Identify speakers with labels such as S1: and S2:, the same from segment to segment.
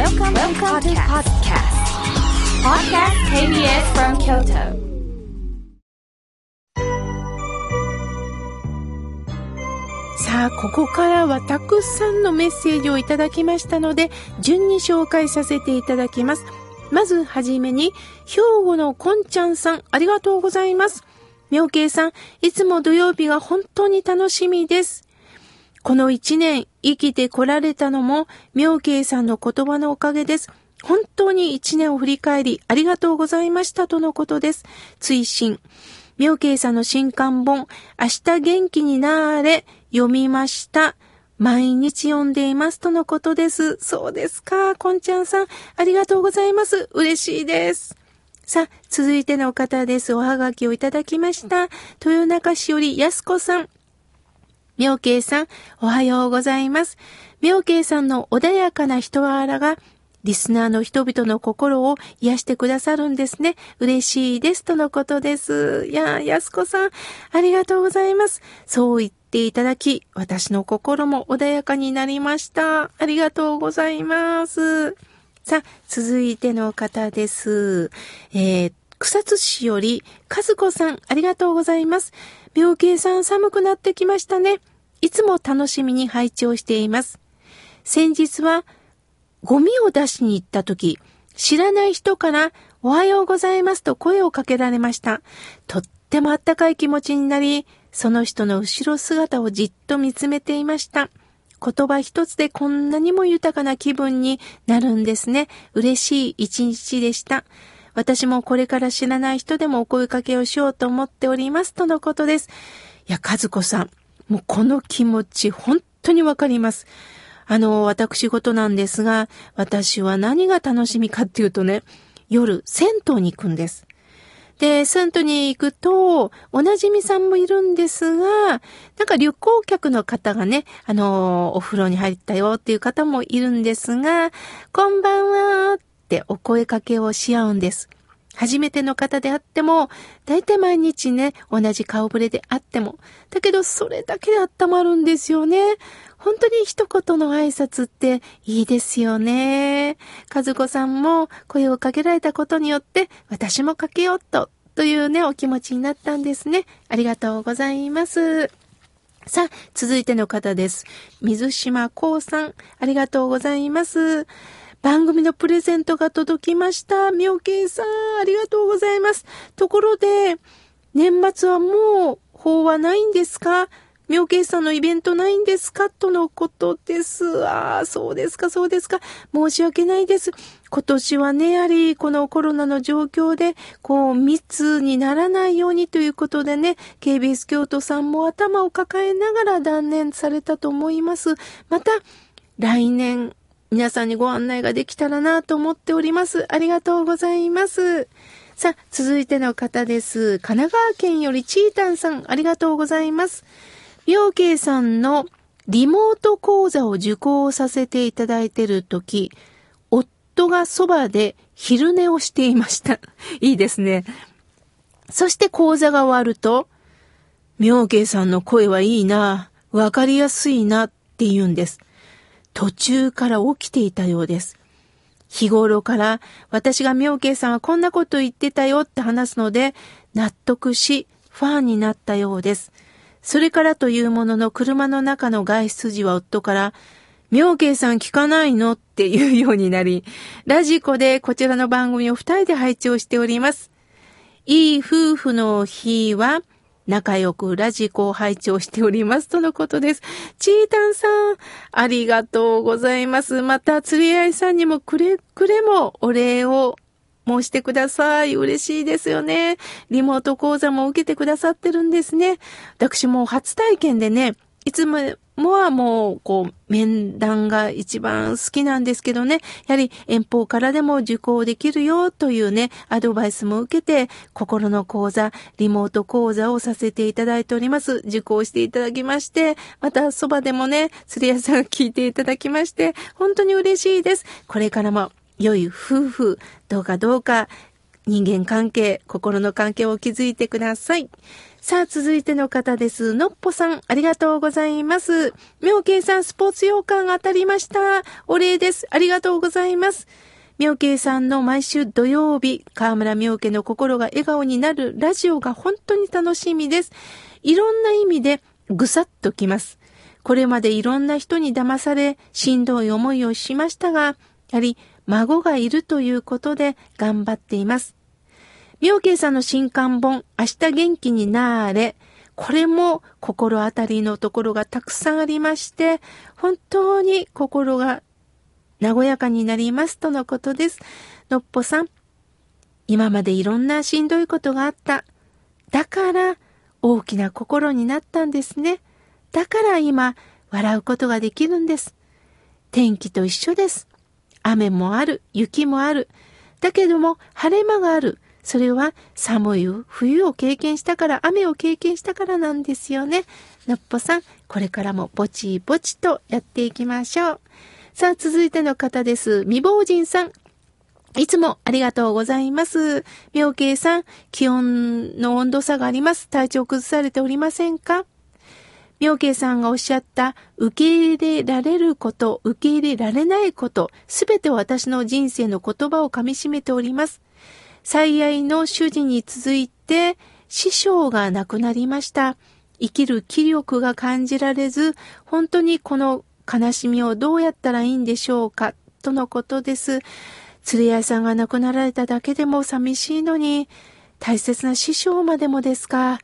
S1: Welcome, Welcome to podcast. Podcast KBS from Kyoto.
S2: さあ、ここからはたくさんのメッセージをいただきましたので、順に紹介させていただきます。まずはじめに、兵庫のこんちゃんさん、ありがとうございます。妙慶さん、いつも土曜日が本当に楽しみです。この一年生きてこられたのも、妙慶さんの言葉のおかげです。本当に一年を振り返り、ありがとうございましたとのことです。追伸。妙慶さんの新刊本、明日元気になーれ、読みました。毎日読んでいますとのことです。そうですか。こんちゃんさん、ありがとうございます。嬉しいです。さあ、続いての方です。おはがきをいただきました。豊中市よりやすこさん。妙慶さん、おはようございます。妙慶さんの穏やかな人柄がリスナーの人々の心を癒してくださるんですね。嬉しいです。とのことです。いや、安子さん、ありがとうございます。そう言っていただき、私の心も穏やかになりました。ありがとうございます。さあ、続いての方です。えー、草津市より、和子さん、ありがとうございます。病気さん寒くなってきましたね。いつも楽しみに拝聴しています。先日は、ゴミを出しに行った時、知らない人からおはようございますと声をかけられました。とってもあったかい気持ちになり、その人の後ろ姿をじっと見つめていました。言葉一つでこんなにも豊かな気分になるんですね。嬉しい一日でした。私もこれから知らない人でもお声かけをしようと思っております。とのことです。いや、和子さん、もうこの気持ち本当にわかります。あの、私事なんですが、私は何が楽しみかっていうとね、夜、銭湯に行くんです。で、銭湯に行くと、おなじみさんもいるんですが、なんか旅行客の方がね、あの、お風呂に入ったよっていう方もいるんですが、こんばんはってお声かけをし合うんです。初めての方であっても、大体毎日ね、同じ顔ぶれであっても、だけどそれだけで温まるんですよね。本当に一言の挨拶っていいですよね。和子さんも声をかけられたことによって私もかけようと、というね、お気持ちになったんですね。ありがとうございます。さあ、続いての方です。水島幸さん、ありがとうございます。番組のプレゼントが届きました。みょけいさん、ありがとうございます。ところで、年末はもう、法はないんですか？妙慶さんのイベントないんですか？とのことです。ああ、そうですか、そうですか。申し訳ないです。今年はね、やはりこのコロナの状況で、こう、密にならないようにということでね、KBS 京都さんも頭を抱えながら断念されたと思います。また、来年、皆さんにご案内ができたらなと思っております。ありがとうございます。さあ、続いての方です。神奈川県よりチータンさん、ありがとうございます。妙慶さんのリモート講座を受講させていただいているとき、夫がそばで昼寝をしていました。いいですね。そして講座が終わると、妙慶さんの声はいいな、わかりやすいなって言うんです。途中から起きていたようです。日頃から私が妙慶さんはこんなこと言ってたよって話すので納得しファンになったようです。それからというものの車の中の外出時は夫から、妙慶さん聞かないのっていうようになり、ラジコでこちらの番組を二人で配置をしております。いい夫婦の日は、仲良くラジコを配置をしておりますとのことです。チータンさん、ありがとうございます。また、釣り合いさんにもくれくれもお礼を申してください。嬉しいですよね。リモート講座も受けてくださってるんですね。私も初体験でね、いつももはもう、こう、面談が一番好きなんですけどね、やはり遠方からでも受講できるよというね、アドバイスも受けて、心の講座、リモート講座をさせていただいております。受講していただきまして、またそばでもね、釣り屋さん聞いていただきまして、本当に嬉しいです。これからも良い夫婦、どうかどうか、人間関係、心の関係を築いてください。さあ、続いての方です。のっぽさん、ありがとうございます。妙慶さん、スポーツ洋館当たりました。お礼です。ありがとうございます。妙慶さんの毎週土曜日、河村妙慶の心が笑顔になるラジオが本当に楽しみです。いろんな意味でぐさっときます。これまでいろんな人に騙され、しんどい思いをしましたが、やはり孫がいるということで頑張っています。妙慶さんの新刊本、明日元気になーれ。これも心当たりのところがたくさんありまして、本当に心が和やかになりますとのことです。のっぽさん、今までいろんなしんどいことがあった。だから大きな心になったんですね。だから今笑うことができるんです。天気と一緒です。雨もある、雪もある。だけども晴れ間がある。それは寒い冬を経験したから、雨を経験したからなんですよね。のっぽさん、これからもぼちぼちとやっていきましょう。さあ、続いての方です。未亡人さん。いつもありがとうございます。妙慶さん、気温の温度差があります。体調崩されておりませんか？妙慶さんがおっしゃった受け入れられること、受け入れられないこと、すべて私の人生の言葉をかみしめております。最愛の主人に続いて師匠が亡くなりました。生きる気力が感じられず、本当にこの悲しみをどうやったらいいんでしょうか、とのことです。釣り合いさんが亡くなられただけでも寂しいのに、大切な師匠までもですか。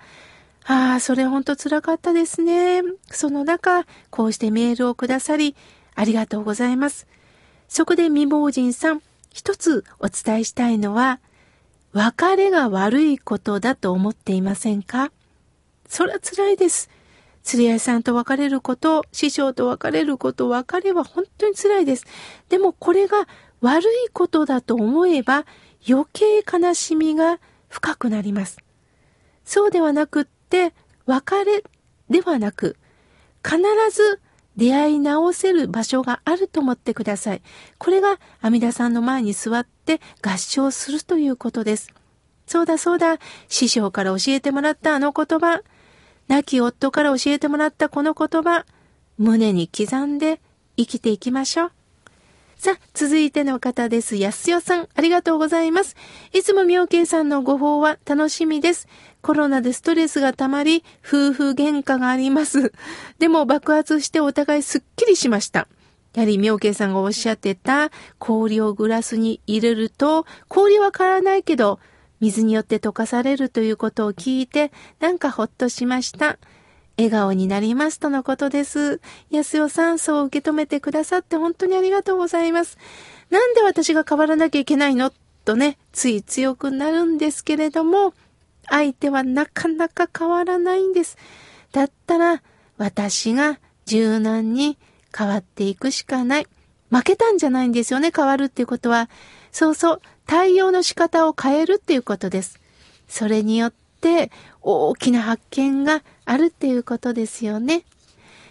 S2: ああ、それほんと辛かったですね。その中、こうしてメールをくださり、ありがとうございます。そこで未亡人さん、一つお伝えしたいのは、別れが悪いことだと思っていませんか？それは辛いです。釣り合いさんと別れること、師匠と別れること、別れは本当に辛いです。でもこれが悪いことだと思えば余計悲しみが深くなります。そうではなくって、別れではなく、必ず出会い直せる場所があると思ってください。これが阿弥陀さんの前に座って合唱するということです。そうだそうだ、師匠から教えてもらったあの言葉、亡き夫から教えてもらったこの言葉、胸に刻んで生きていきましょう。さあ、続いての方です。安代さん、ありがとうございます。いつも妙慶さんのご報は楽しみです。コロナでストレスが溜まり、夫婦喧嘩があります。でも爆発してお互いすっきりしました。やはり妙慶さんがおっしゃってた氷をグラスに入れると、氷は変わらないけど、水によって溶かされるということを聞いて、なんかほっとしました。笑顔になりますとのことです。安代さん、そう受け止めてくださって本当にありがとうございます。なんで私が変わらなきゃいけないの？とね、つい強くなるんですけれども、相手はなかなか変わらないんです。だったら、私が柔軟に変わっていくしかない。負けたんじゃないんですよね、変わるっていうことは。そうそう、対応の仕方を変えるっていうことです。それによって大きな発見があるっていうことですよね。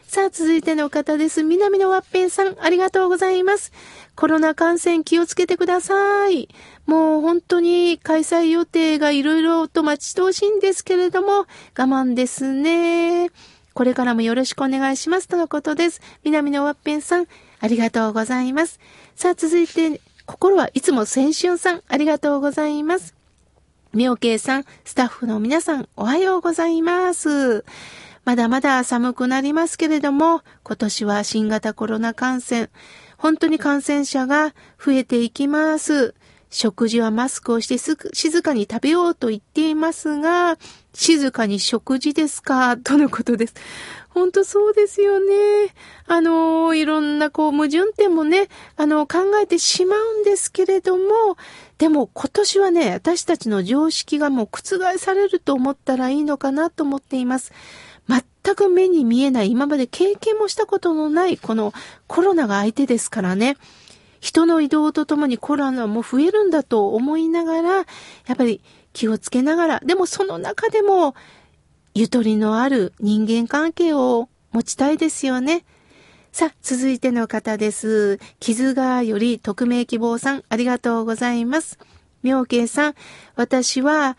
S2: さあ、続いての方です。南のワッペンさん、ありがとうございます。コロナ感染気をつけてください。もう本当に開催予定がいろいろと待ち遠しいんですけれども、我慢ですね。これからもよろしくお願いします。とのことです。南のワッペンさん、ありがとうございます。さあ、続いて、心はいつも先春さん、ありがとうございます。妙慶さん、スタッフの皆さん、おはようございます。まだまだ寒くなりますけれども、今年は新型コロナ感染、本当に感染者が増えていきます。食事はマスクをして静かに食べようと言っていますが、静かに食事ですか？とのことです。本当そうですよね。あの、いろんなこう矛盾点もね、あの、考えてしまうんですけれども、でも今年はね、私たちの常識がもう覆されると思ったらいいのかなと思っています。全く目に見えない、今まで経験もしたことのないこのコロナが相手ですからね。人の移動とともにコロナも増えるんだと思いながら、やっぱり気をつけながら、でもその中でもゆとりのある人間関係を持ちたいですよね。さあ、続いての方です。傷がより匿名希望さん、ありがとうございます。妙慶さん、私は、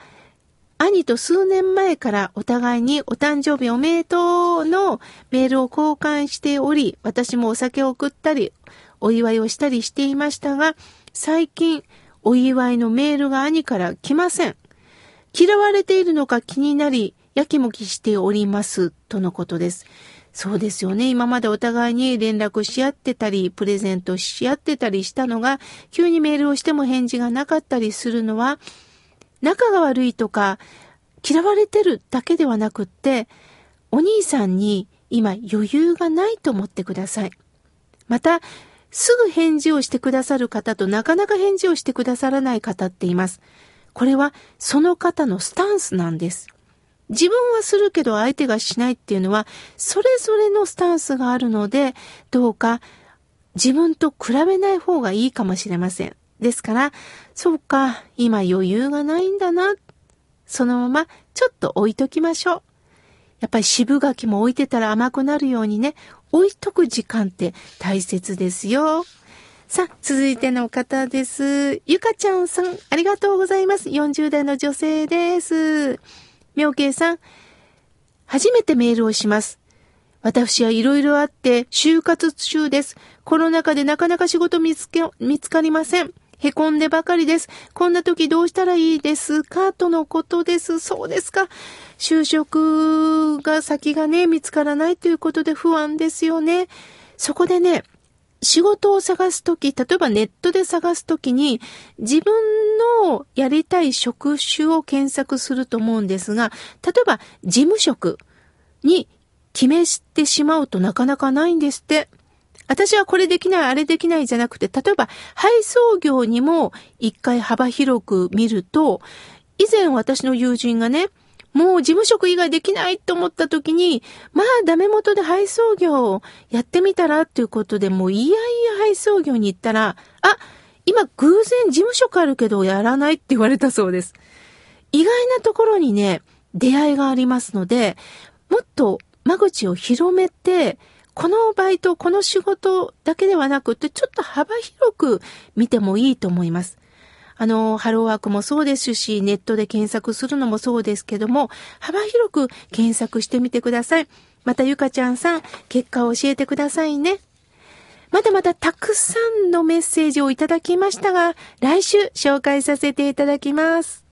S2: 兄と数年前からお互いにお誕生日おめでとうのメールを交換しており、私もお酒を送ったり、お祝いをしたりしていましたが、最近、お祝いのメールが兄から来ません。嫌われているのか気になり、やきもきしております、とのことです。そうですよね。今までお互いに連絡し合ってたり、プレゼントし合ってたりしたのが、急にメールをしても返事がなかったりするのは、仲が悪いとか、嫌われてるだけではなくって、お兄さんに今余裕がないと思ってください。また、すぐ返事をしてくださる方となかなか返事をしてくださらない方っています。これはその方のスタンスなんです。自分はするけど相手がしないっていうのは、それぞれのスタンスがあるので、どうか自分と比べない方がいいかもしれません。ですから、そうか、今余裕がないんだな。そのままちょっと置いときましょう。やっぱり渋柿も置いてたら甘くなるようにね、置いとく時間って大切ですよ。さあ、続いての方です。ゆかちゃんさん、ありがとうございます。40代の女性です。妙慶さん、初めてメールをします。私はいろいろあって就活中です。コロナ禍でなかなか仕事見つけ、見つかりません。へこんでばかりです。こんな時どうしたらいいですかとのことです。そうですか。就職が先がね、見つからないということで不安ですよね。そこでね、仕事を探すとき、例えばネットで探すときに、自分のやりたい職種を検索すると思うんですが、例えば事務職に決めしてしまうとなかなかないんですって。私はこれできない、あれできないじゃなくて、例えば配送業にも一回幅広く見ると、以前私の友人がね、もう事務職以外できないと思った時に、まあダメ元で配送業をやってみたらっていうことで、もういやいや配送業に行ったら、あ、今偶然事務職あるけどやらないって言われたそうです。意外なところにね、出会いがありますので、もっと間口を広めて、このバイト、この仕事だけではなくて、ちょっと幅広く見てもいいと思います。あの、ハローワークもそうですし、ネットで検索するのもそうですけども、幅広く検索してみてください。また、ゆかちゃんさん、結果を教えてくださいね。まだまだたくさんのメッセージをいただきましたが、来週紹介させていただきます。